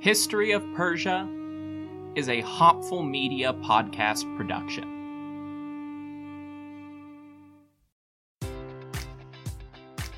History of Persia is a Hopful Media podcast production.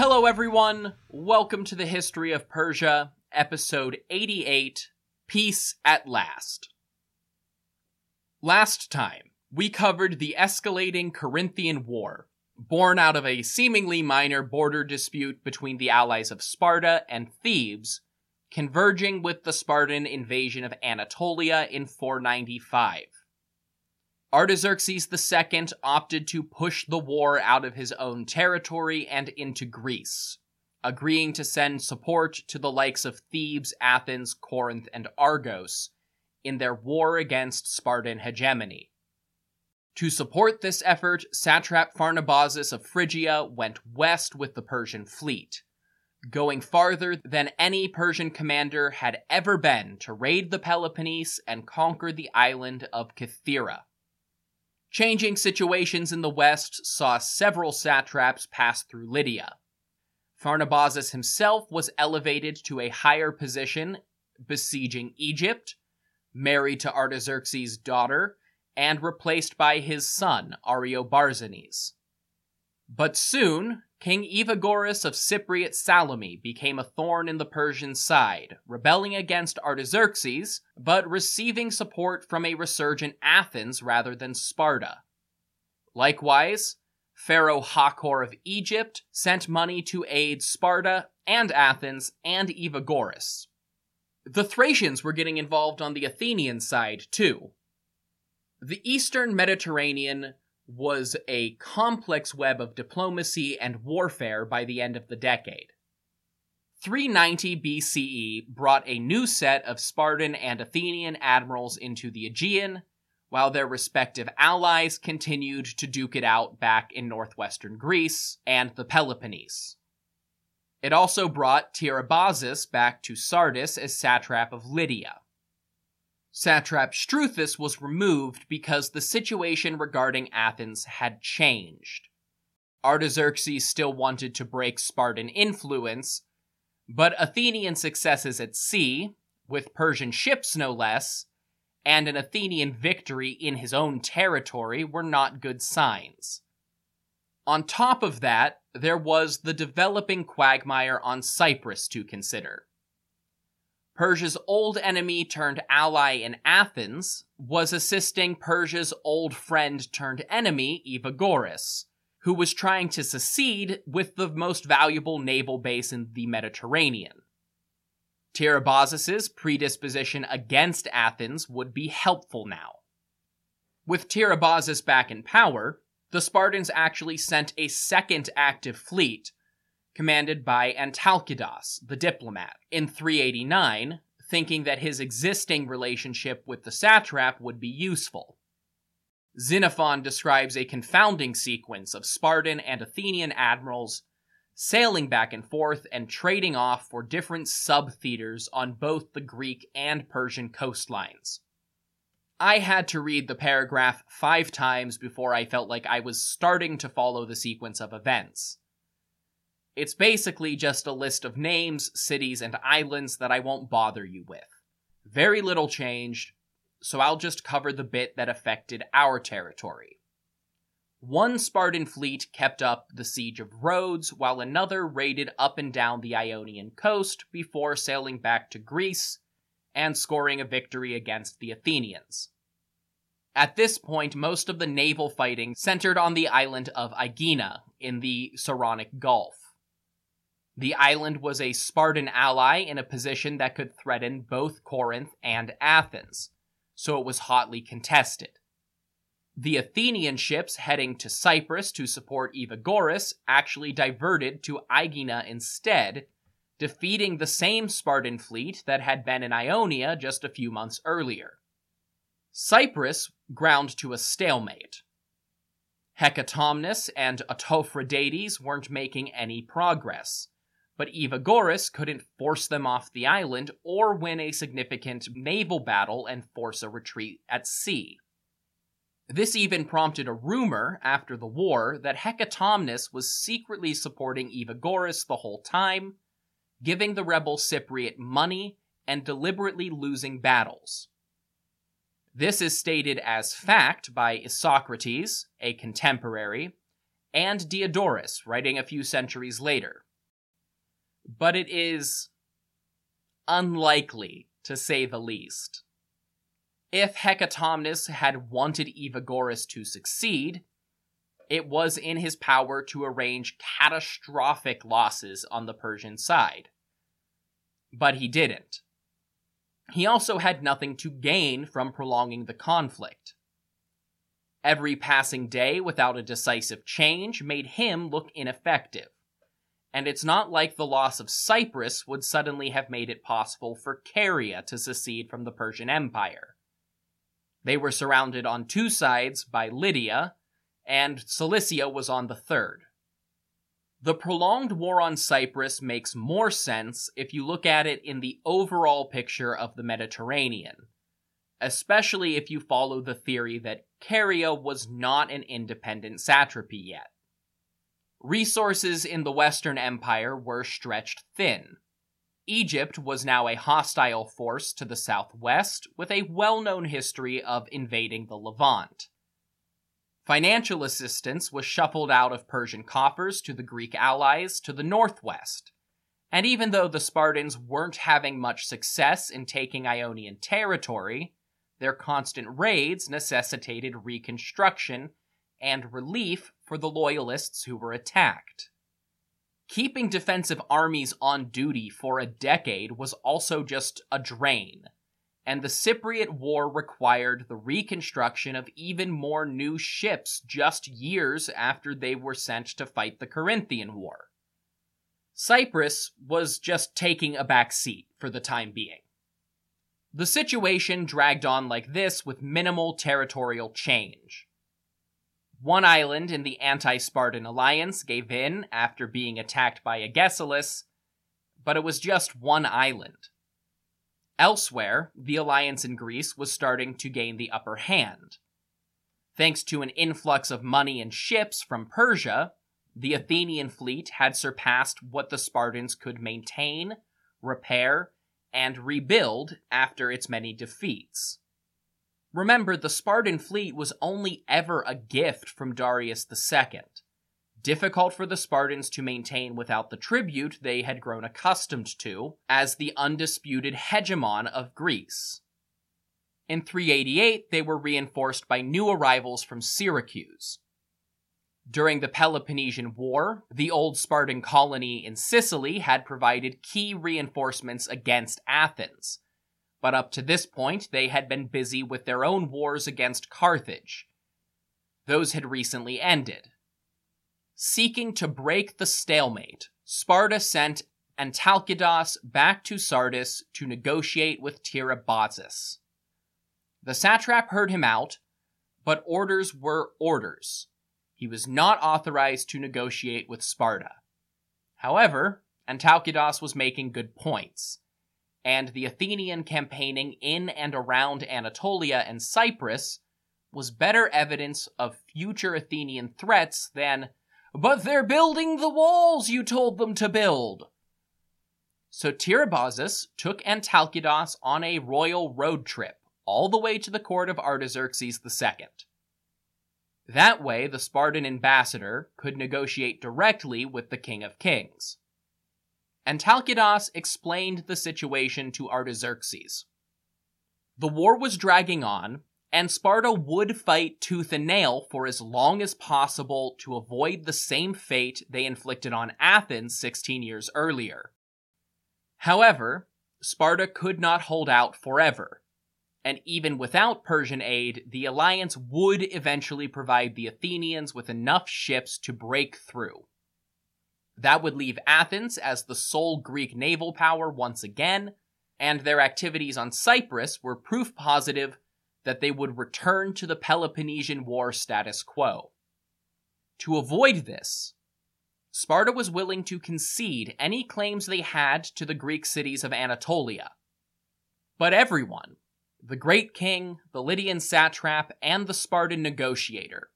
Hello, everyone. Welcome to the History of Persia, episode 88 Peace at Last. Last time, we covered the escalating Corinthian War, born out of a seemingly minor border dispute between the allies of Sparta and Thebes, converging with the Spartan invasion of Anatolia in 495. Artaxerxes II opted to push the war out of his own territory and into Greece, agreeing to send support to the likes of Thebes, Athens, Corinth, and Argos in their war against Spartan hegemony. To support this effort, satrap Pharnabazus of Phrygia went west with the Persian fleet, going farther than any Persian commander had ever been to raid the Peloponnese and conquer the island of Kythera. Changing situations in the west saw several satraps pass through Lydia. Pharnabazus himself was elevated to a higher position, besieging Egypt, married to Artaxerxes' daughter, and replaced by his son, Ariobarzanes. But soon, King Evagoras of Cypriot Salome became a thorn in the Persian side, rebelling against Artaxerxes, but receiving support from a resurgent Athens rather than Sparta. Likewise, Pharaoh Hakor of Egypt sent money to aid Sparta and Athens and Evagoras. The Thracians were getting involved on the Athenian side, too. The eastern Mediterranean was a complex web of diplomacy and warfare by the end of the decade. 390 BCE brought a new set of Spartan and Athenian admirals into the Aegean, while their respective allies continued to duke it out back in northwestern Greece and the Peloponnese. It also brought Tiribazus back to Sardis as satrap of Lydia. Satrap Struthas was removed because the situation regarding Athens had changed. Artaxerxes still wanted to break Spartan influence, but Athenian successes at sea, with Persian ships no less, and an Athenian victory in his own territory were not good signs. On top of that, there was the developing quagmire on Cyprus to consider. Persia's old enemy turned ally in Athens was assisting Persia's old friend turned enemy, Evagoras, who was trying to secede with the most valuable naval base in the Mediterranean. Tiribazus' predisposition against Athens would be helpful now. With Tiribazus back in power, the Spartans actually sent a second active fleet, commanded by Antalcidas, the diplomat, in 389, thinking that his existing relationship with the satrap would be useful. Xenophon describes a confounding sequence of Spartan and Athenian admirals sailing back and forth and trading off for different sub theaters on both the Greek and Persian coastlines. I had to read the paragraph five times before I felt like I was starting to follow the sequence of events. It's basically just a list of names, cities, and islands that I won't bother you with. Very little changed, so I'll just cover the bit that affected our territory. One Spartan fleet kept up the siege of Rhodes, while another raided up and down the Ionian coast before sailing back to Greece and scoring a victory against the Athenians. At this point, most of the naval fighting centered on the island of Aegina in the Saronic Gulf. The island was a Spartan ally in a position that could threaten both Corinth and Athens, so it was hotly contested. The Athenian ships heading to Cyprus to support Evagoras actually diverted to Aegina instead, defeating the same Spartan fleet that had been in Ionia just a few months earlier. Cyprus ground to a stalemate. Hecatomnus and Autophradates weren't making any progress, but Evagoras couldn't force them off the island or win a significant naval battle and force a retreat at sea. This even prompted a rumor after the war that Hecatomnus was secretly supporting Evagoras the whole time, giving the rebel Cypriot money and deliberately losing battles. This is stated as fact by Isocrates, a contemporary, and Diodorus, writing a few centuries later. But it is unlikely, to say the least. If Hecatomnus had wanted Evagoras to succeed, it was in his power to arrange catastrophic losses on the Persian side. But he didn't. He also had nothing to gain from prolonging the conflict. Every passing day without a decisive change made him look ineffective. And it's not like the loss of Cyprus would suddenly have made it possible for Caria to secede from the Persian Empire. They were surrounded on two sides by Lydia, and Cilicia was on the third. The prolonged war on Cyprus makes more sense if you look at it in the overall picture of the Mediterranean, especially if you follow the theory that Caria was not an independent satrapy yet. Resources in the Western Empire were stretched thin, Egypt was now a hostile force to the southwest with a well known history of invading the Levant. Financial assistance was shuffled out of Persian coffers to the Greek allies to the northwest. And even though the Spartans weren't having much success in taking Ionian territory, their constant raids necessitated reconstruction and relief for the loyalists who were attacked. Keeping defensive armies on duty for a decade was also just a drain, and the Cypriot War required the reconstruction of even more new ships just years after they were sent to fight the Corinthian War. Cyprus was just taking a back seat for the time being. The situation dragged on like this with minimal territorial change. One island in the anti Spartan alliance gave in after being attacked by Agesilaus, but it was just one island. Elsewhere, the alliance in Greece was starting to gain the upper hand. Thanks to an influx of money and ships from Persia, the Athenian fleet had surpassed what the Spartans could maintain, repair, and rebuild after its many defeats. Remember, the Spartan fleet was only ever a gift from Darius II. difficult for the Spartans to maintain without the tribute they had grown accustomed to as the undisputed hegemon of Greece. In 388, they were reinforced by new arrivals from Syracuse. During the Peloponnesian War, the old Spartan colony in Sicily had provided key reinforcements against Athens, but up to this point they had been busy with their own wars against Carthage. Those had recently ended. Seeking to break the stalemate, Sparta sent Antalcidas back to Sardis to negotiate with Tiribazus. The satrap heard him out, but orders were orders. He was not authorized to negotiate with Sparta. However, Antalcidas was making good points, and the Athenian campaigning in and around Anatolia and Cyprus was better evidence of future Athenian threats than, but they're building the walls you told them to build. So Tiribazus took Antalcidas on a royal road trip all the way to the court of Artaxerxes II. That way, the Spartan ambassador could negotiate directly with the King of Kings. Antalcidas explained the situation to Artaxerxes. The war was dragging on, and Sparta would fight tooth and nail for as long as possible to avoid the same fate they inflicted on Athens 16 years earlier. However, Sparta could not hold out forever, and even without Persian aid, the alliance would eventually provide the Athenians with enough ships to break through. That would leave Athens as the sole Greek naval power once again, and their activities on Cyprus were proof positive that they would return to the Peloponnesian War status quo. To avoid this, Sparta was willing to concede any claims they had to the Greek cities of Anatolia. But everyone, the great king, the Lydian satrap, and the Spartan negotiator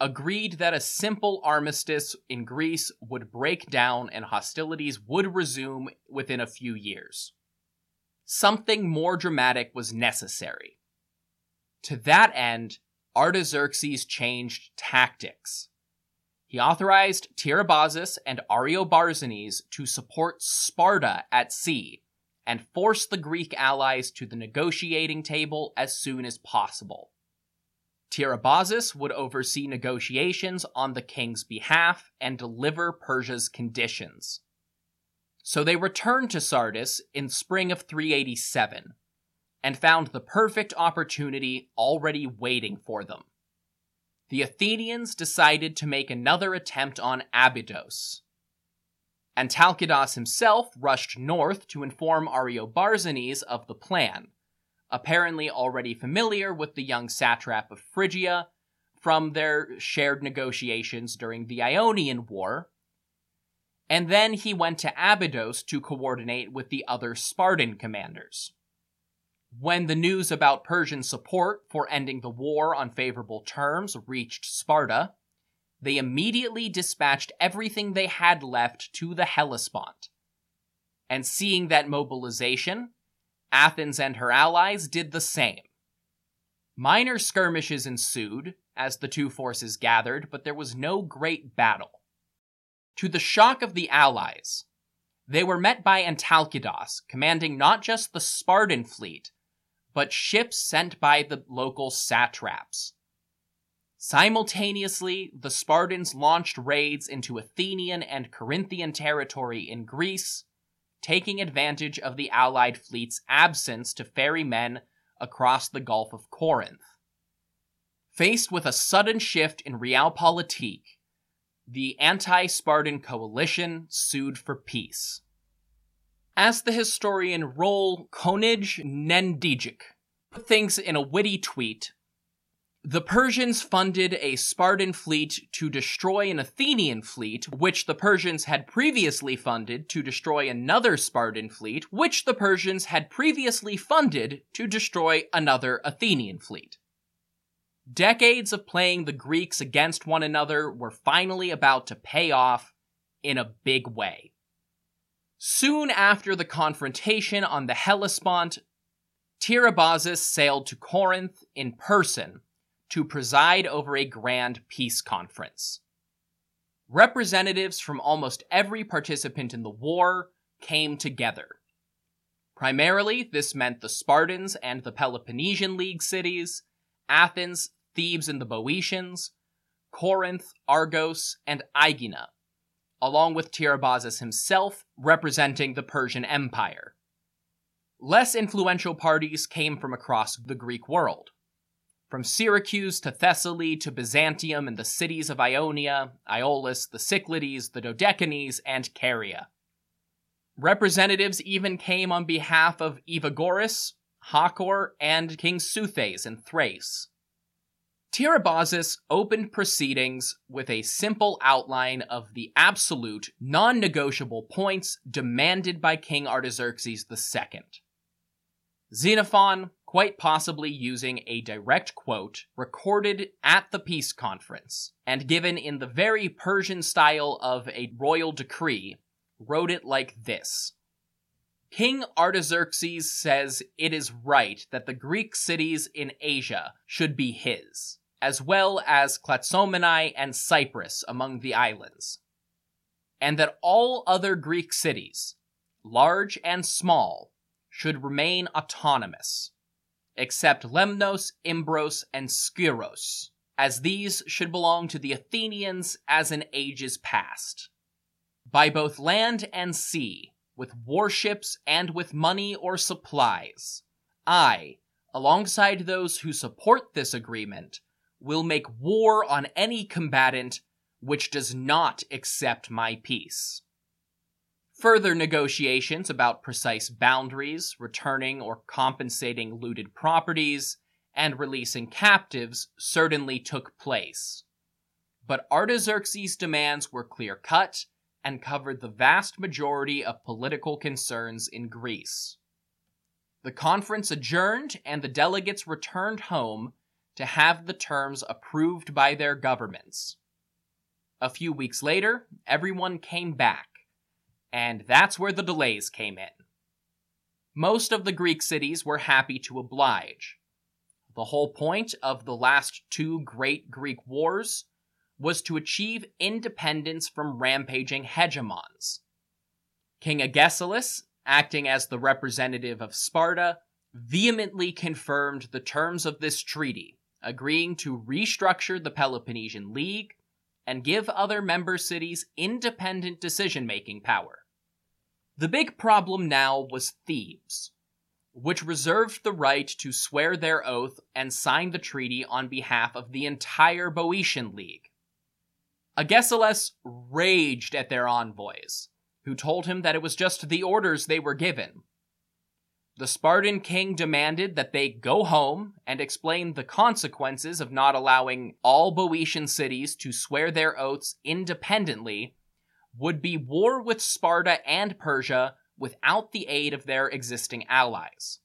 agreed that a simple armistice in Greece would break down and hostilities would resume within a few years. Something more dramatic was necessary. To that end, Artaxerxes changed tactics. He authorized Tiribazus and Ariobarzanes to support Sparta at sea and force the Greek allies to the negotiating table as soon as possible. Tiribazus would oversee negotiations on the king's behalf and deliver Persia's conditions. So they returned to Sardis in spring of 387 and found the perfect opportunity already waiting for them. The Athenians decided to make another attempt on Abydos, Antalcidas himself rushed north to inform Ariobarzanes of the plan, apparently already familiar with the young satrap of Phrygia from their shared negotiations during the Ionian War, and then he went to Abydos to coordinate with the other Spartan commanders. When the news about Persian support for ending the war on favorable terms reached Sparta, they immediately dispatched everything they had left to the Hellespont. And seeing that mobilization, Athens and her allies did the same. Minor skirmishes ensued as the two forces gathered, but there was no great battle. To the shock of the allies, they were met by Antalcidas, commanding not just the Spartan fleet, but ships sent by the local satraps. Simultaneously, the Spartans launched raids into Athenian and Corinthian territory in Greece, taking advantage of the Allied fleet's absence to ferry men across the Gulf of Corinth. Faced with a sudden shift in realpolitik, the anti Spartan coalition sued for peace. As the historian Roel Konijnendijk put things in a witty tweet the Persians funded a Spartan fleet to destroy an Athenian fleet, which the Persians had previously funded to destroy another Spartan fleet, which the Persians had previously funded to destroy another Athenian fleet. Decades of playing the Greeks against one another were finally about to pay off in a big way. Soon after the confrontation on the Hellespont, Tiribazus sailed to Corinth in person to preside over a grand peace conference. representatives from almost every participant in the war came together. Primarily, this meant the Spartans and the Peloponnesian League cities, Athens, Thebes and the Boeotians, Corinth, Argos, and Aegina, along with Tiribazus himself representing the Persian Empire. Less influential parties came from across the Greek world. From Syracuse to Thessaly to Byzantium and the cities of Ionia, Aeolis, the Cyclades, the Dodecanese, and Caria. Representatives even came on behalf of Evagoras, Hakor, and King Seuthes in Thrace. Tiribazus opened proceedings with a simple outline of the absolute, non negotiable points demanded by King Artaxerxes II. Xenophon, quite possibly using a direct quote, recorded at the peace conference, and given in the very Persian style of a royal decree, wrote it like this. King Artaxerxes says it is right that the Greek cities in Asia should be his as well as Clazomenae and Cyprus among the islands, and that all other Greek cities, large and small, should remain autonomous, except Lemnos, Imbros, and Skyros, as these should belong to the Athenians as in ages past. By both land and sea, with warships and with money or supplies, I, alongside those who support this agreement, will make war on any combatant which does not accept my peace. Further negotiations about precise boundaries, returning or compensating looted properties, and releasing captives certainly took place. But Artaxerxes' demands were clear cut and covered the vast majority of political concerns in Greece. The conference adjourned and the delegates returned home to have the terms approved by their governments. A few weeks later, everyone came back, and that's where the delays came in. Most of the Greek cities were happy to oblige. The whole point of the last two great Greek wars was to achieve independence from rampaging hegemons. King Agesilaus, acting as the representative of Sparta, vehemently confirmed the terms of this treaty agreeing to restructure the Peloponnesian League and give other member cities independent decision making power. The big problem now was Thebes, which reserved the right to swear their oath and sign the treaty on behalf of the entire Boeotian League. Agesilaus raged at their envoys, who told him that it was just the orders they were given, the Spartan king demanded that they go home and explain the consequences of not allowing all Boeotian cities to swear their oaths independently would be war with Sparta and Persia without the aid of their existing allies.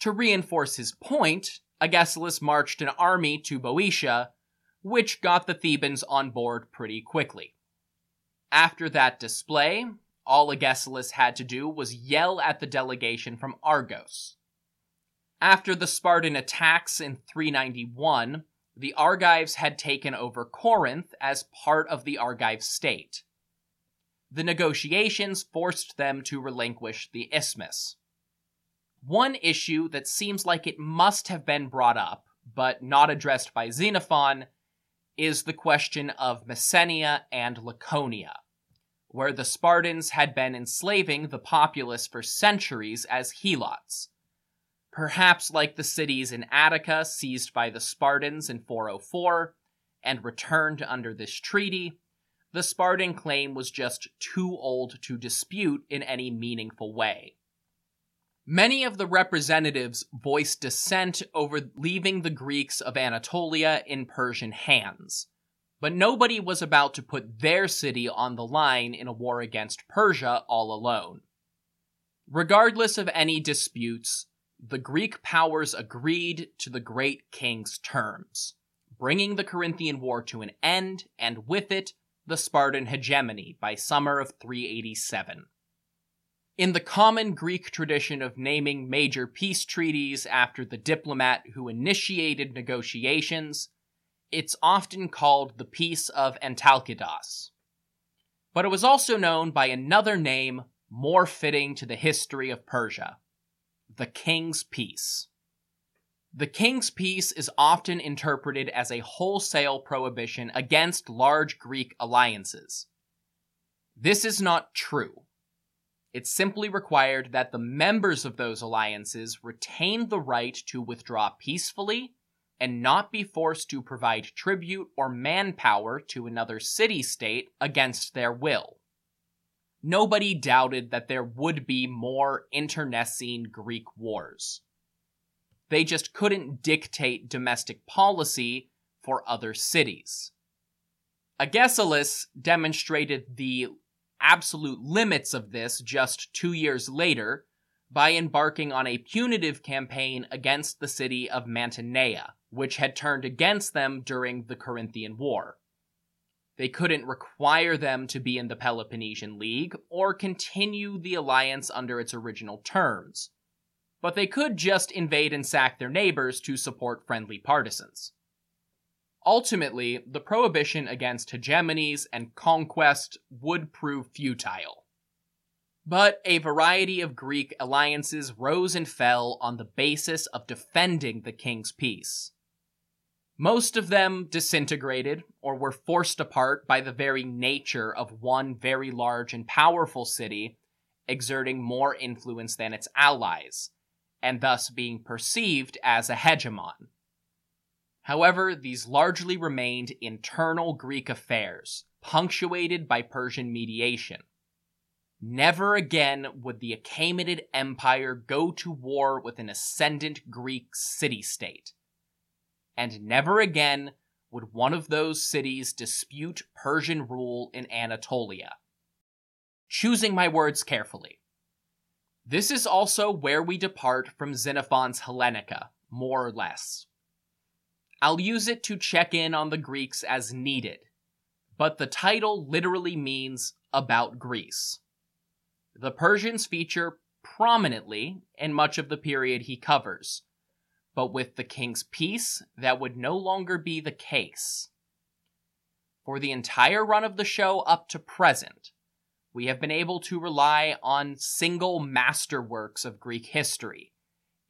To reinforce his point, Agesilaus marched an army to Boeotia, which got the Thebans on board pretty quickly. After that display, all Agesilaus had to do was yell at the delegation from Argos. After the Spartan attacks in 391, the Argives had taken over Corinth as part of the Argive state. The negotiations forced them to relinquish the isthmus. One issue that seems like it must have been brought up, but not addressed by Xenophon, is the question of Messenia and Laconia where the Spartans had been enslaving the populace for centuries as helots. Perhaps like the cities in Attica seized by the Spartans in 404 and returned under this treaty, the Spartan claim was just too old to dispute in any meaningful way. Many of the representatives voiced dissent over leaving the Greeks of Anatolia in Persian hands, but nobody was about to put their city on the line in a war against Persia all alone. Regardless of any disputes, the Greek powers agreed to the great king's terms, bringing the Corinthian War to an end, and with it, the Spartan hegemony by summer of 387. In the common Greek tradition of naming major peace treaties after the diplomat who initiated negotiations, It's often called the Peace of Antalcidas. But it was also known by another name more fitting to the history of Persia the King's Peace. The King's Peace is often interpreted as a wholesale prohibition against large Greek alliances. This is not true. It simply required that the members of those alliances retain the right to withdraw peacefully and not be forced to provide tribute or manpower to another city state against their will. Nobody doubted that there would be more internecine Greek wars. They just couldn't dictate domestic policy for other cities. Agesilaus demonstrated the absolute limits of this just two years later by embarking on a punitive campaign against the city of Mantinea, which had turned against them during the Corinthian War. They couldn't require them to be in the Peloponnesian League or continue the alliance under its original terms, but they could just invade and sack their neighbors to support friendly partisans. Ultimately, the prohibition against hegemonies and conquest would prove futile. But a variety of Greek alliances rose and fell on the basis of defending the king's peace. Most of them disintegrated or were forced apart by the very nature of one very large and powerful city exerting more influence than its allies, and thus being perceived as a hegemon. However, these largely remained internal Greek affairs, punctuated by Persian mediation. Never again would the Achaemenid Empire go to war with an ascendant Greek city state and never again would one of those cities dispute Persian rule in Anatolia. Choosing my words carefully. This is also where we depart from Xenophon's Hellenica, more or less. I'll use it to check in on the Greeks as needed, but the title literally means about Greece. The Persians feature prominently in much of the period he covers, but with the king's peace, that would no longer be the case. For the entire run of the show up to present, we have been able to rely on single masterworks of Greek history,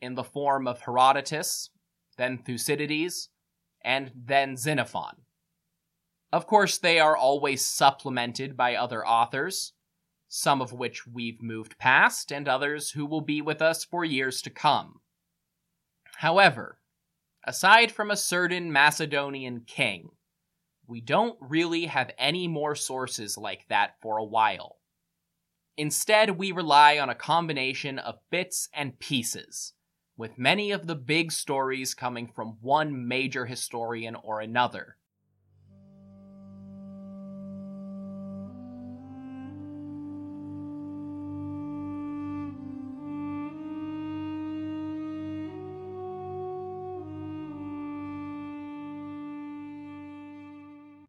in the form of Herodotus, then Thucydides, and then Xenophon. Of course, they are always supplemented by other authors, some of which we've moved past, and others who will be with us for years to come. However, aside from a certain Macedonian king, we don't really have any more sources like that for a while. Instead, we rely on a combination of bits and pieces, with many of the big stories coming from one major historian or another.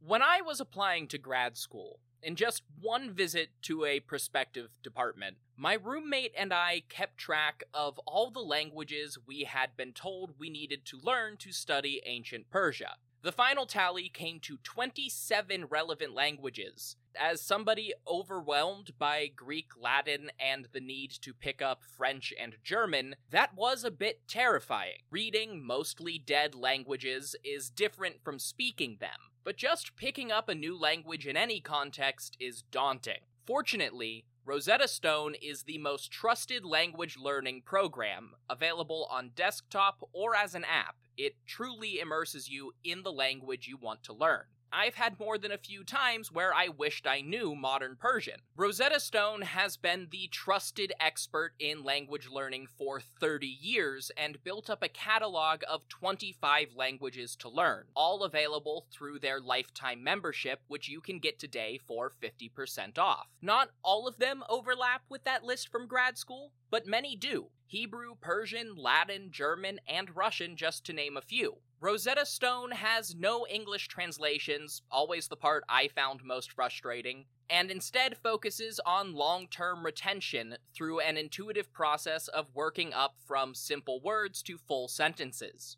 When I was applying to grad school, in just one visit to a prospective department, my roommate and I kept track of all the languages we had been told we needed to learn to study ancient Persia. The final tally came to 27 relevant languages. As somebody overwhelmed by Greek, Latin, and the need to pick up French and German, that was a bit terrifying. Reading mostly dead languages is different from speaking them, but just picking up a new language in any context is daunting. Fortunately, Rosetta Stone is the most trusted language learning program, available on desktop or as an app. It truly immerses you in the language you want to learn. I've had more than a few times where I wished I knew modern Persian. Rosetta Stone has been the trusted expert in language learning for 30 years and built up a catalog of 25 languages to learn, all available through their lifetime membership, which you can get today for 50% off. Not all of them overlap with that list from grad school, but many do. Hebrew, Persian, Latin, German, and Russian, just to name a few. Rosetta Stone has no English translations, always the part I found most frustrating, and instead focuses on long term retention through an intuitive process of working up from simple words to full sentences.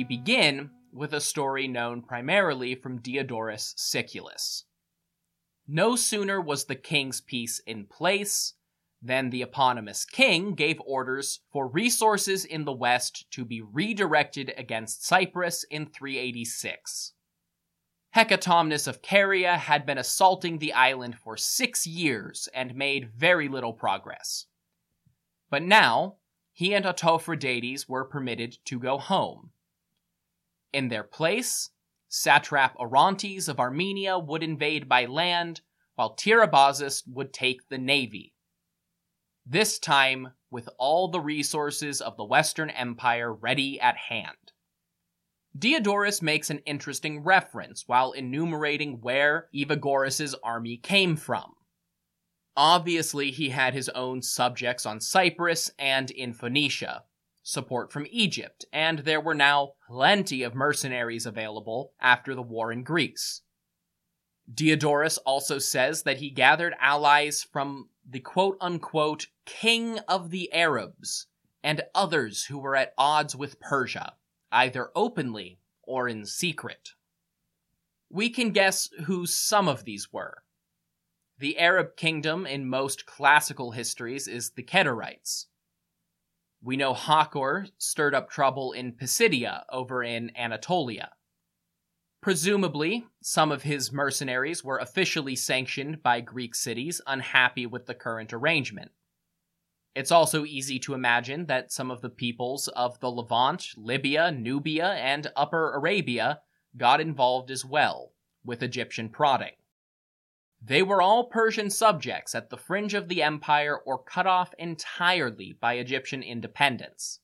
We begin with a story known primarily from Diodorus Siculus. No sooner was the king's peace in place than the eponymous king gave orders for resources in the west to be redirected against Cyprus in 386. Hecatomnus of Caria had been assaulting the island for six years and made very little progress. But now, he and Autophradates were permitted to go home, in their place, satrap Orontes of Armenia would invade by land, while Tiribazus would take the navy. This time, with all the resources of the Western Empire ready at hand. Diodorus makes an interesting reference while enumerating where Evagoras' army came from. Obviously, he had his own subjects on Cyprus and in Phoenicia, support from Egypt, and there were now plenty of mercenaries available after the war in Greece. Diodorus also says that he gathered allies from the quote unquote king of the Arabs and others who were at odds with Persia, either openly or in secret. We can guess who some of these were. The Arab kingdom in most classical histories is the Kedarites, we know Hakor stirred up trouble in Pisidia over in Anatolia. Presumably, some of his mercenaries were officially sanctioned by Greek cities unhappy with the current arrangement. It's also easy to imagine that some of the peoples of the Levant, Libya, Nubia, and Upper Arabia got involved as well, with Egyptian prodding. They were all Persian subjects at the fringe of the empire or cut off entirely by Egyptian independence.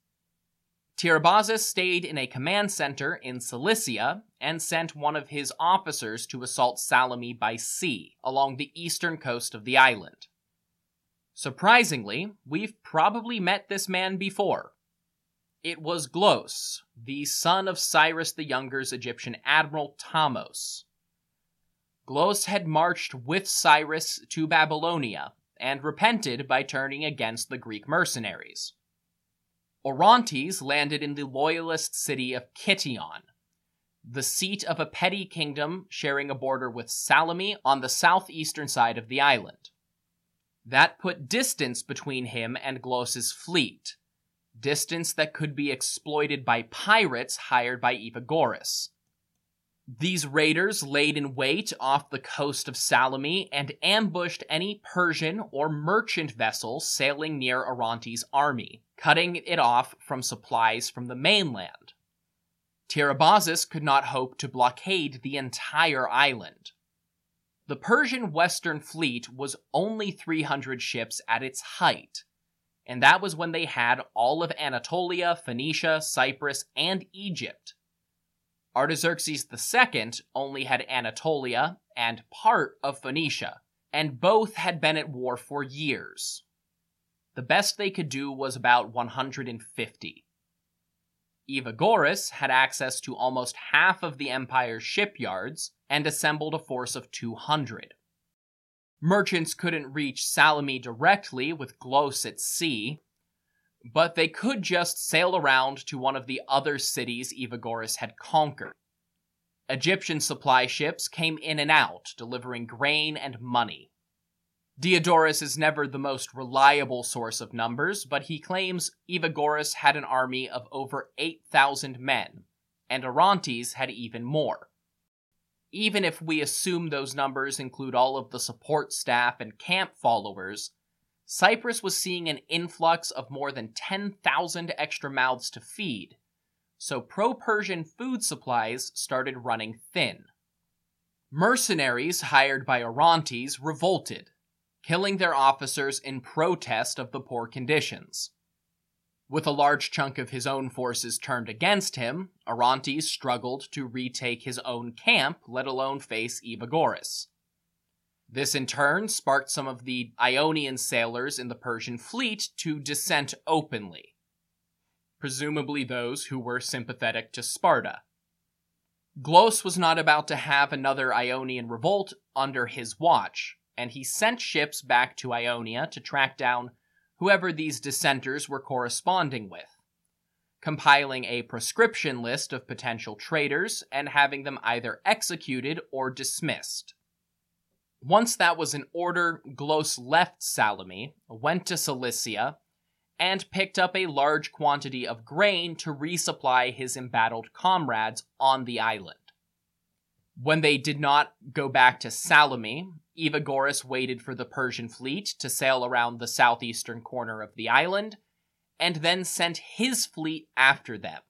Tiribazus stayed in a command center in Cilicia and sent one of his officers to assault Salami by sea along the eastern coast of the island. Surprisingly, we've probably met this man before. It was Glos, the son of Cyrus the Younger's Egyptian admiral Thamos, Glos had marched with Cyrus to Babylonia and repented by turning against the Greek mercenaries. Orontes landed in the loyalist city of Kition, the seat of a petty kingdom sharing a border with Salami on the southeastern side of the island. That put distance between him and Glos's fleet, distance that could be exploited by pirates hired by Evagoras, these raiders laid in wait off the coast of Salami and ambushed any Persian or merchant vessel sailing near Orontes' army, cutting it off from supplies from the mainland. Tiribazus could not hope to blockade the entire island. The Persian Western Fleet was only 300 ships at its height, and that was when they had all of Anatolia, Phoenicia, Cyprus, and Egypt Artaxerxes II only had Anatolia and part of Phoenicia, and both had been at war for years. The best they could do was about 150. Evagoras had access to almost half of the empire's shipyards and assembled a force of 200. Merchants couldn't reach Salami directly with Glos at sea, but they could just sail around to one of the other cities Evagoras had conquered. Egyptian supply ships came in and out, delivering grain and money. Diodorus is never the most reliable source of numbers, but he claims Evagoras had an army of over 8,000 men, and Orontes had even more. Even if we assume those numbers include all of the support staff and camp followers, Cyprus was seeing an influx of more than 10,000 extra mouths to feed, so pro Persian food supplies started running thin. Mercenaries hired by Orontes revolted, killing their officers in protest of the poor conditions. With a large chunk of his own forces turned against him, Orontes struggled to retake his own camp, let alone face Evagoras. This in turn sparked some of the Ionian sailors in the Persian fleet to dissent openly, presumably those who were sympathetic to Sparta. Glos was not about to have another Ionian revolt under his watch, and he sent ships back to Ionia to track down whoever these dissenters were corresponding with, compiling a proscription list of potential traitors and having them either executed or dismissed. Once that was in order, Glos left Salamis, went to Cilicia, and picked up a large quantity of grain to resupply his embattled comrades on the island. When they did not go back to Salamis, Evagoras waited for the Persian fleet to sail around the southeastern corner of the island, and then sent his fleet after them.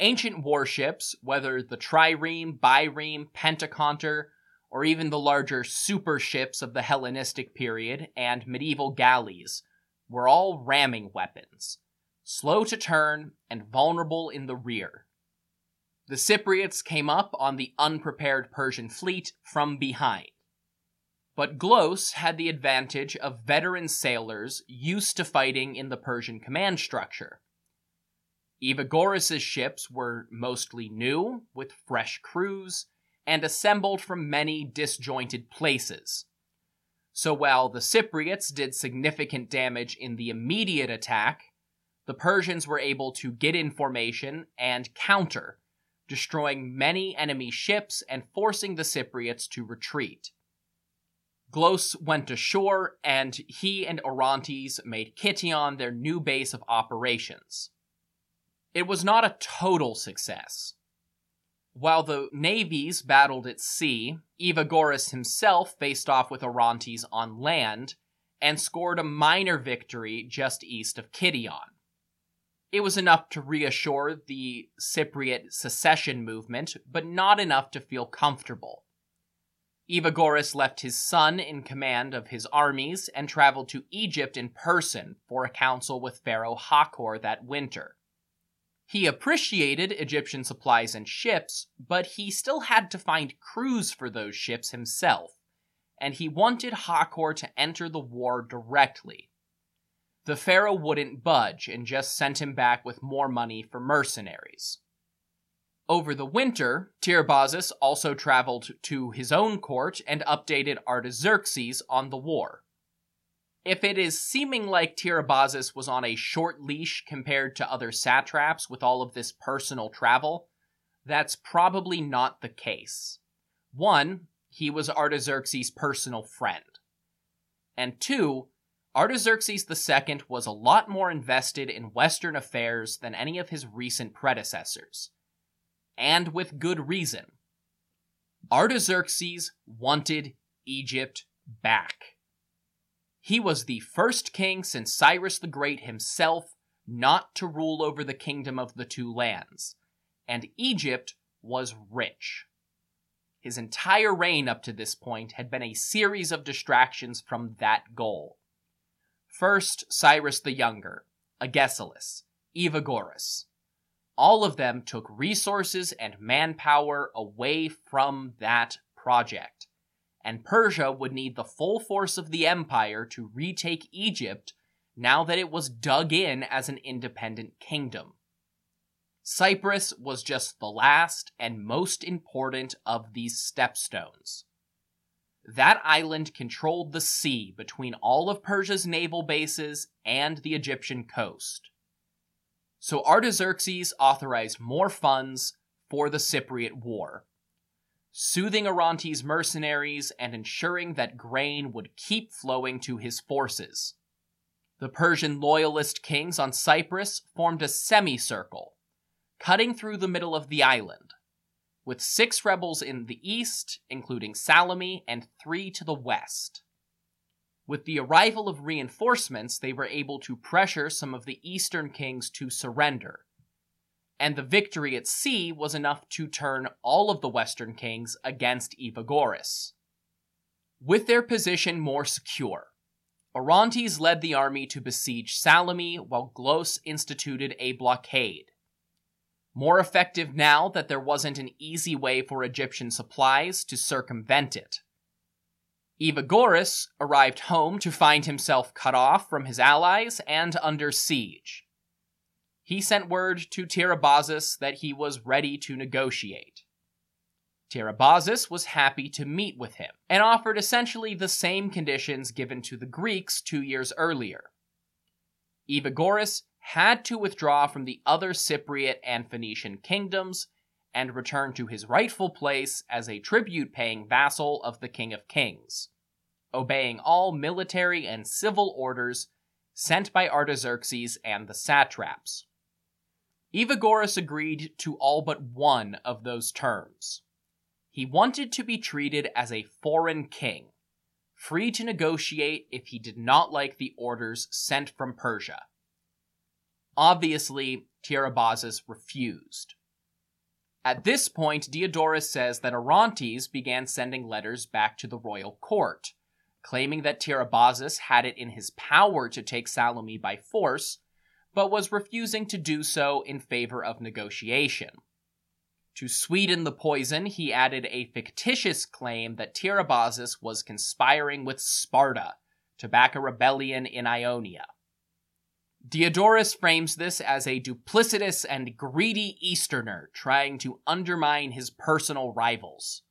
Ancient warships, whether the trireme, bireme, pentaconter, or even the larger super ships of the Hellenistic period and medieval galleys, were all ramming weapons, slow to turn and vulnerable in the rear. The Cypriots came up on the unprepared Persian fleet from behind. But Glos had the advantage of veteran sailors used to fighting in the Persian command structure. Evagoras' ships were mostly new, with fresh crews, and assembled from many disjointed places. So while the Cypriots did significant damage in the immediate attack, the Persians were able to get in formation and counter, destroying many enemy ships and forcing the Cypriots to retreat. Glos went ashore, and he and Orontes made Kition their new base of operations. It was not a total success. While the navies battled at sea, Evagoras himself faced off with Orontes on land and scored a minor victory just east of Kition. It was enough to reassure the Cypriot secession movement, but not enough to feel comfortable. Evagoras left his son in command of his armies and traveled to Egypt in person for a council with Pharaoh Hakor that winter. He appreciated Egyptian supplies and ships, but he still had to find crews for those ships himself, and he wanted Hakor to enter the war directly. The pharaoh wouldn't budge and just sent him back with more money for mercenaries. Over the winter, Tiribazus also traveled to his own court and updated Artaxerxes on the war. If it is seeming like Tiribazus was on a short leash compared to other satraps with all of this personal travel, that's probably not the case. One, he was Artaxerxes' personal friend. And two, Artaxerxes II was a lot more invested in Western affairs than any of his recent predecessors. And with good reason. Artaxerxes wanted Egypt back. He was the first king since Cyrus the Great himself not to rule over the kingdom of the two lands, and Egypt was rich. His entire reign up to this point had been a series of distractions from that goal. First, Cyrus the Younger, Agesilaus, Evagoras. All of them took resources and manpower away from that project, and Persia would need the full force of the empire to retake Egypt now that it was dug in as an independent kingdom. Cyprus was just the last and most important of these stepstones. That island controlled the sea between all of Persia's naval bases and the Egyptian coast. So Artaxerxes authorized more funds for the Cypriot War, soothing Orontes' mercenaries and ensuring that grain would keep flowing to his forces. The Persian loyalist kings on Cyprus formed a semicircle, cutting through the middle of the island with six rebels in the east, including Salamis, and three to the west. With the arrival of reinforcements, they were able to pressure some of the eastern kings to surrender. And the victory at sea was enough to turn all of the western kings against Evagoras. With their position more secure, Orontes led the army to besiege Salamis while Glos instituted a blockade. More effective now that there wasn't an easy way for Egyptian supplies to circumvent it. Evagoras arrived home to find himself cut off from his allies and under siege he sent word to Tiribazus that he was ready to negotiate. Tiribazus was happy to meet with him and offered essentially the same conditions given to the Greeks two years earlier. Evagoras had to withdraw from the other Cypriot and Phoenician kingdoms and return to his rightful place as a tribute paying vassal of the King of Kings, obeying all military and civil orders sent by Artaxerxes and the satraps. Evagoras agreed to all but one of those terms. He wanted to be treated as a foreign king, free to negotiate if he did not like the orders sent from Persia. Obviously, Tiribazus refused. At this point, Diodorus says that Orontes began sending letters back to the royal court, claiming that Tiribazus had it in his power to take Salamis by force but was refusing to do so in favor of negotiation. To sweeten the poison, he added a fictitious claim that Tiribazus was conspiring with Sparta to back a rebellion in Ionia. Diodorus frames this as a duplicitous and greedy Easterner trying to undermine his personal rivals.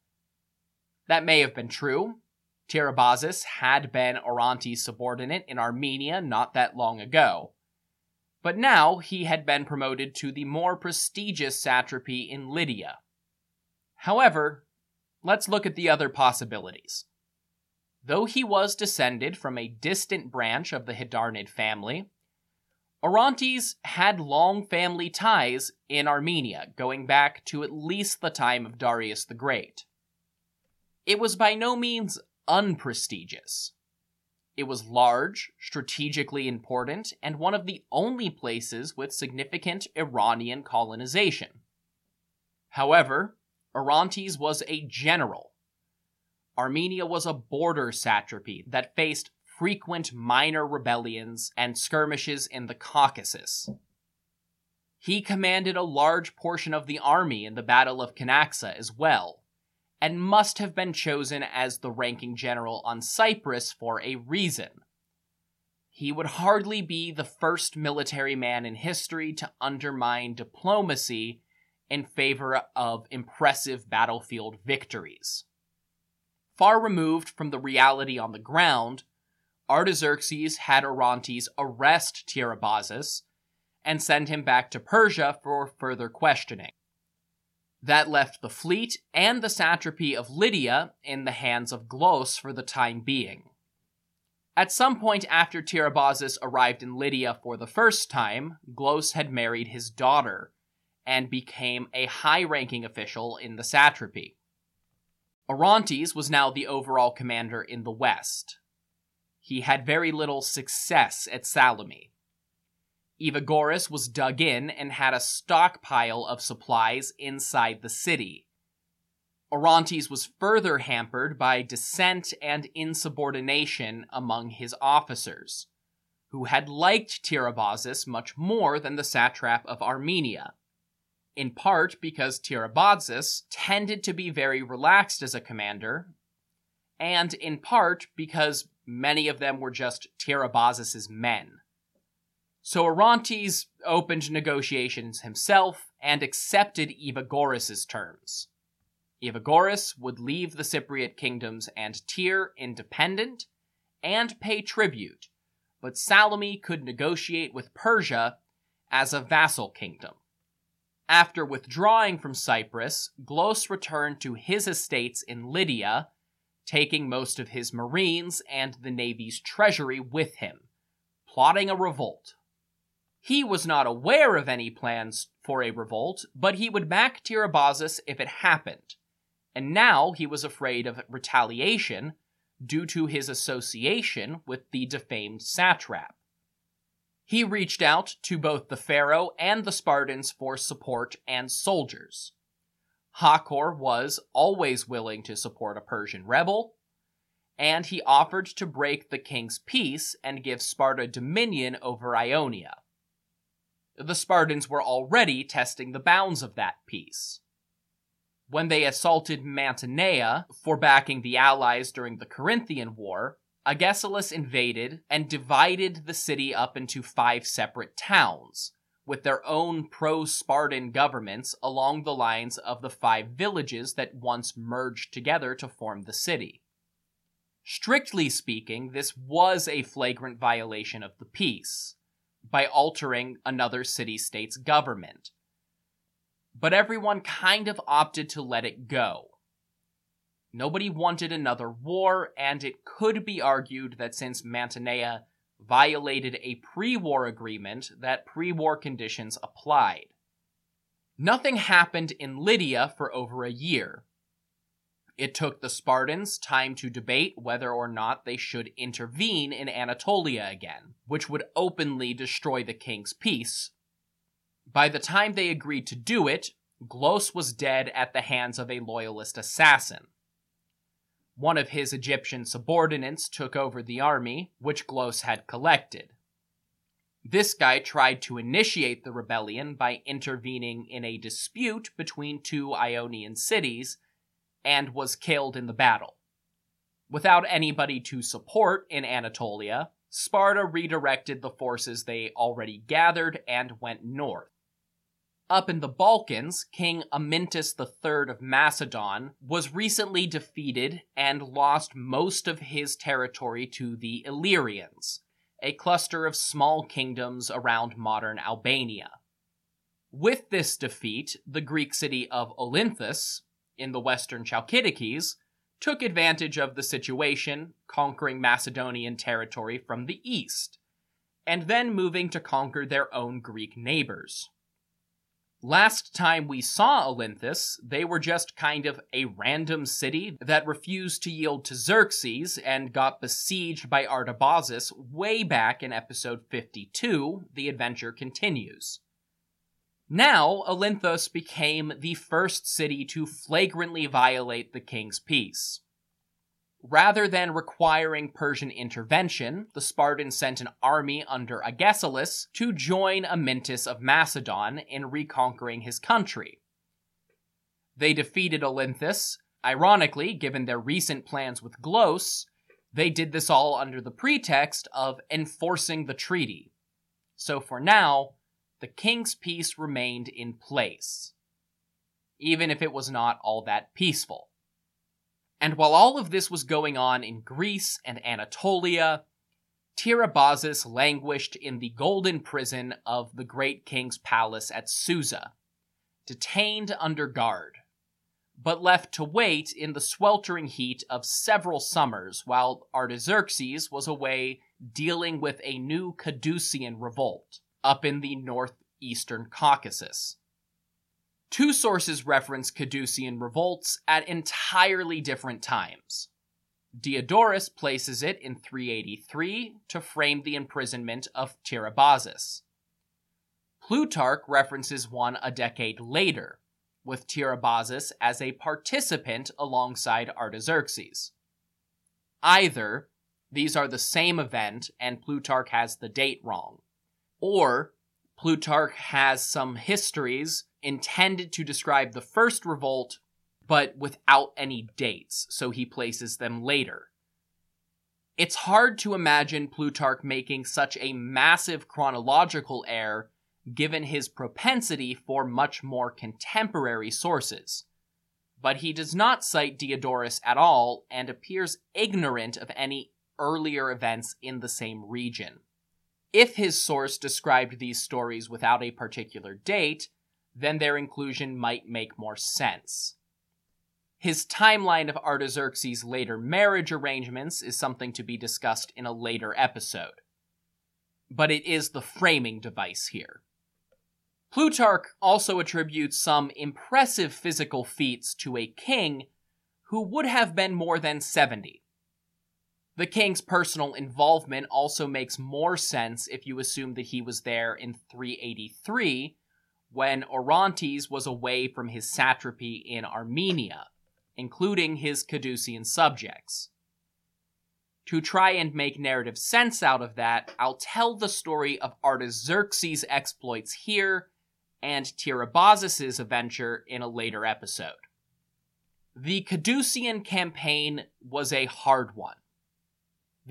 That may have been true. Tiribazus had been Orontes' subordinate in Armenia not that long ago, but now he had been promoted to the more prestigious satrapy in Lydia. However, let's look at the other possibilities. Though he was descended from a distant branch of the Hydarnid family, Orontes had long family ties in Armenia, going back to at least the time of Darius the Great. It was by no means unprestigious. It was large, strategically important, and one of the only places with significant Iranian colonization. However, Orontes was a general. Armenia was a border satrapy that faced frequent minor rebellions and skirmishes in the Caucasus. He commanded a large portion of the army in the Battle of Cunaxa as well, and must have been chosen as the ranking general on Cyprus for a reason. He would hardly be the first military man in history to undermine diplomacy in favor of impressive battlefield victories. Far removed from the reality on the ground, Artaxerxes had Orontes arrest Tiribazus and send him back to Persia for further questioning. That left the fleet and the satrapy of Lydia in the hands of Glos for the time being. At some point after Tiribazus arrived in Lydia for the first time, Glos had married his daughter and became a high ranking official in the satrapy. Orontes was now the overall commander in the west. He had very little success at Salamis. Evagoras was dug in and had a stockpile of supplies inside the city. Orontes was further hampered by dissent and insubordination among his officers, who had liked Tiribazus much more than the satrap of Armenia, in part because Tiribazus tended to be very relaxed as a commander, and in part because many of them were just Tiribazus's men. So Orontes opened negotiations himself and accepted Evagoras' terms. Evagoras would leave the Cypriot kingdoms and Tyre independent and pay tribute, but Salamis could negotiate with Persia as a vassal kingdom. After withdrawing from Cyprus, Glos returned to his estates in Lydia, taking most of his marines and the navy's treasury with him, plotting a revolt. He was not aware of any plans for a revolt, but he would back Tiribazus if it happened. And now he was afraid of retaliation due to his association with the defamed satrap. He reached out to both the pharaoh and the Spartans for support and soldiers. Hakor was always willing to support a Persian rebel, and he offered to break the king's peace and give Sparta dominion over Ionia. The Spartans were already testing the bounds of that peace. When they assaulted Mantinea for backing the allies during the Corinthian War, Agesilaus invaded and divided the city up into five separate towns, with their own pro Spartan governments along the lines of the five villages that once merged together to form the city. Strictly speaking, this was a flagrant violation of the peace by altering another city state's government. But everyone kind of opted to let it go. Nobody wanted another war, and it could be argued that since Mantinea violated a pre-war agreement, that pre-war conditions applied. Nothing happened in Lydia for over a year. It took the Spartans time to debate whether or not they should intervene in Anatolia again, which would openly destroy the king's peace. By the time they agreed to do it, Glos was dead at the hands of a loyalist assassin. One of his Egyptian subordinates took over the army, which Glos had collected. This guy tried to initiate the rebellion by intervening in a dispute between two Ionian cities and was killed in the battle. Without anybody to support in Anatolia, Sparta redirected the forces they already gathered and went north. Up in the Balkans, King Amyntas III of Macedon was recently defeated and lost most of his territory to the Illyrians, a cluster of small kingdoms around modern Albania. With this defeat, the Greek city of Olynthus, in the western Chalkidikes, took advantage of the situation, conquering Macedonian territory from the east, and then moving to conquer their own Greek neighbors. Last time we saw Olynthus, they were just kind of a random city that refused to yield to Xerxes and got besieged by Artabazus way back in episode 52. The adventure continues. Now, Olynthus became the first city to flagrantly violate the king's peace. Rather than requiring Persian intervention, the Spartans sent an army under Agesilaus to join Amyntas of Macedon in reconquering his country. They defeated Olynthus. Ironically, given their recent plans with Glos, they did this all under the pretext of enforcing the treaty. So for now, the king's peace remained in place, even if it was not all that peaceful. And while all of this was going on in Greece and Anatolia, Tiribazus languished in the golden prison of the great king's palace at Susa, detained under guard, but left to wait in the sweltering heat of several summers while Artaxerxes was away dealing with a new Cadusian revolt up in the northeastern Caucasus. Two sources reference Cadusian revolts at entirely different times. Diodorus places it in 383 to frame the imprisonment of Tiribazus. Plutarch references one a decade later, with Tiribazus as a participant alongside Artaxerxes. Either these are the same event and Plutarch has the date wrong, or Plutarch has some histories intended to describe the first revolt, but without any dates, so he places them later. It's hard to imagine Plutarch making such a massive chronological error given his propensity for much more contemporary sources. But he does not cite Diodorus at all and appears ignorant of any earlier events in the same region. If his source described these stories without a particular date, then their inclusion might make more sense. His timeline of Artaxerxes' later marriage arrangements is something to be discussed in a later episode. But it is the framing device here. Plutarch also attributes some impressive physical feats to a king who would have been more than 70. The king's personal involvement also makes more sense if you assume that he was there in 383 when Orontes was away from his satrapy in Armenia, including his Cadusian subjects. To try and make narrative sense out of that, I'll tell the story of Artaxerxes' exploits here and Tiribazus' adventure in a later episode. The Cadusian campaign was a hard one.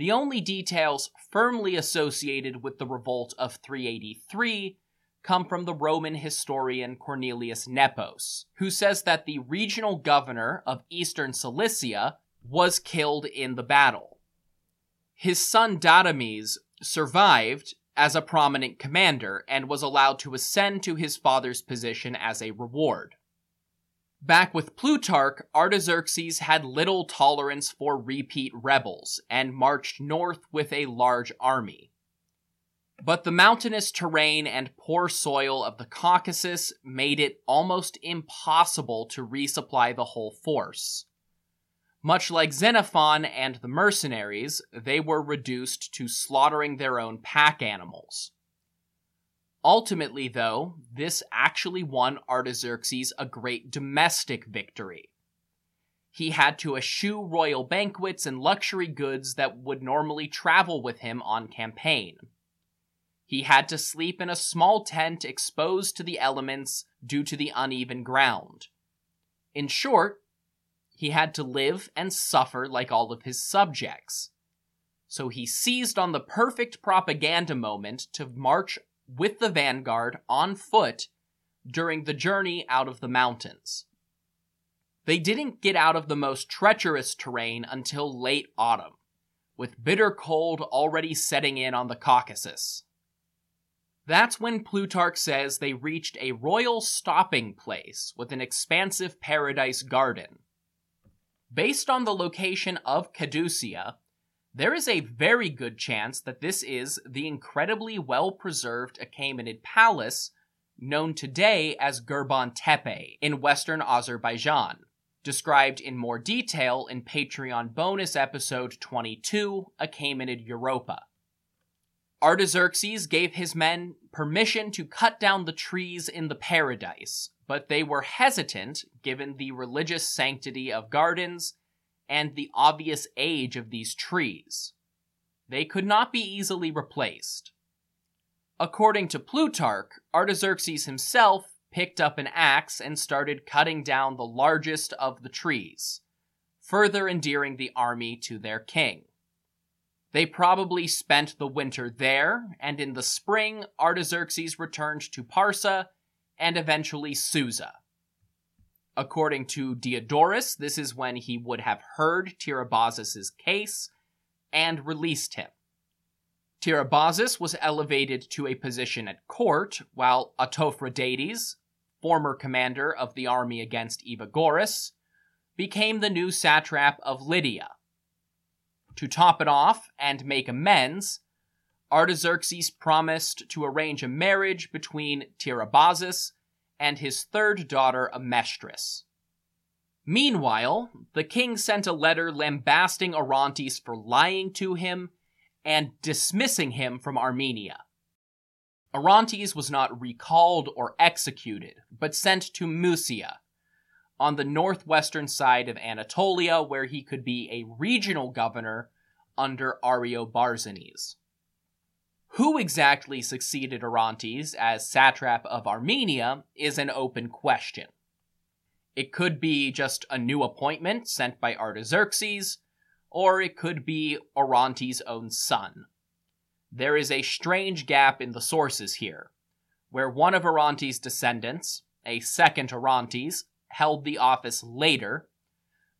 The only details firmly associated with the revolt of 383 come from the Roman historian Cornelius Nepos, who says that the regional governor of eastern Cilicia was killed in the battle. His son Datames survived as a prominent commander and was allowed to ascend to his father's position as a reward. Back with Plutarch, Artaxerxes had little tolerance for repeat rebels and marched north with a large army. But the mountainous terrain and poor soil of the Caucasus made it almost impossible to resupply the whole force. Much like Xenophon and the mercenaries, they were reduced to slaughtering their own pack animals. Ultimately, though, this actually won Artaxerxes a great domestic victory. He had to eschew royal banquets and luxury goods that would normally travel with him on campaign. He had to sleep in a small tent exposed to the elements due to the uneven ground. In short, he had to live and suffer like all of his subjects. So he seized on the perfect propaganda moment to march with the vanguard on foot during the journey out of the mountains. They didn't get out of the most treacherous terrain until late autumn, with bitter cold already setting in on the Caucasus. That's when Plutarch says they reached a royal stopping place with an expansive paradise garden Based on the location of Cadusia, there is a very good chance that this is the incredibly well preserved Achaemenid palace known today as Gurban Tepe in western Azerbaijan, described in more detail in Patreon bonus episode 22, Achaemenid Europa. Artaxerxes gave his men permission to cut down the trees in the paradise, but they were hesitant given the religious sanctity of gardens and the obvious age of these trees. They could not be easily replaced. According to Plutarch, Artaxerxes himself picked up an axe and started cutting down the largest of the trees, further endearing the army to their king. They probably spent the winter there, and in the spring, Artaxerxes returned to Parsa and eventually Susa. According to Diodorus, this is when he would have heard Tiribazus' case and released him. Tiribazus was elevated to a position at court, while Autophradates, former commander of the army against Evagoras, became the new satrap of Lydia. To top it off and make amends, Artaxerxes promised to arrange a marriage between Tiribazus and his third daughter Amestris. Meanwhile, the king sent a letter lambasting Orontes for lying to him and dismissing him from Armenia. Orontes was not recalled or executed, but sent to Mysia, on the northwestern side of Anatolia, where he could be a regional governor under Ariobarzanes. Who exactly succeeded Orontes as satrap of Armenia is an open question. It could be just a new appointment sent by Artaxerxes, or it could be Orontes' own son. There is a strange gap in the sources here, where one of Orontes' descendants, a second Orontes, held the office later,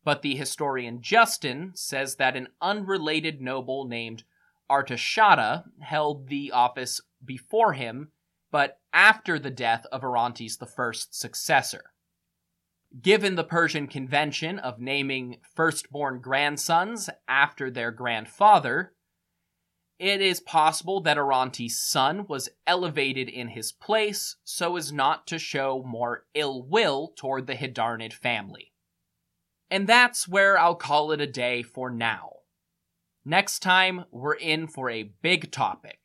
but the historian Justin says that an unrelated noble named Artashata held the office before him, but after the death of Orontes I's successor. Given the Persian convention of naming firstborn grandsons after their grandfather, it is possible that Orontes' son was elevated in his place so as not to show more ill will toward the Hydarnid family. And that's where I'll call it a day for now. Next time, we're in for a big topic.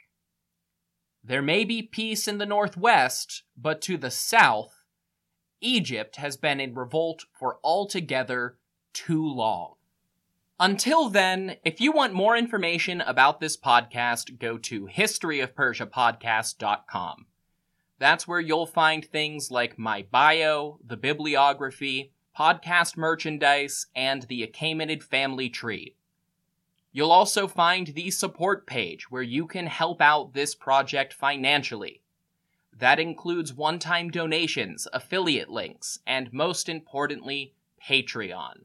There may be peace in the northwest, but to the south, Egypt has been in revolt for altogether too long. Until then, if you want more information about this podcast, go to historyofpersiapodcast.com. That's where you'll find things like my bio, the bibliography, podcast merchandise, and the Achaemenid family tree. You'll also find the support page where you can help out this project financially. That includes one-time donations, affiliate links, and most importantly, Patreon.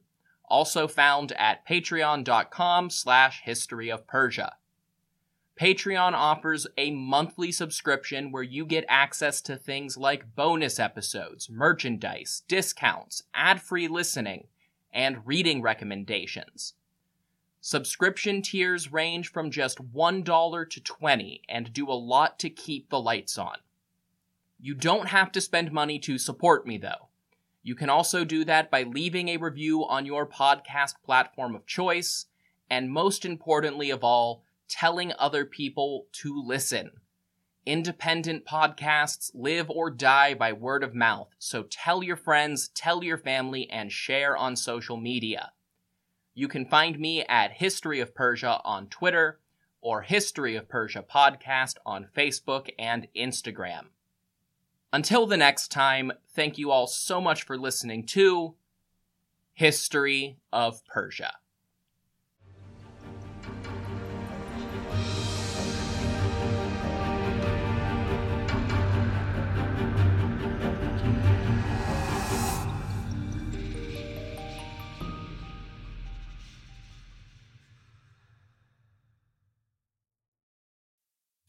Also found at patreon.com slash history of Persia. Patreon offers a monthly subscription where you get access to things like bonus episodes, merchandise, discounts, ad-free listening, and reading recommendations. Subscription tiers range from just $1 to 20 and do a lot to keep the lights on. You don't have to spend money to support me though. You can also do that by leaving a review on your podcast platform of choice, and most importantly of all, telling other people to listen. Independent podcasts live or die by word of mouth, so tell your friends, tell your family, and share on social media. You can find me at History of Persia on Twitter or History of Persia Podcast on Facebook and Instagram. Until the next time, thank you all so much for listening to History of Persia.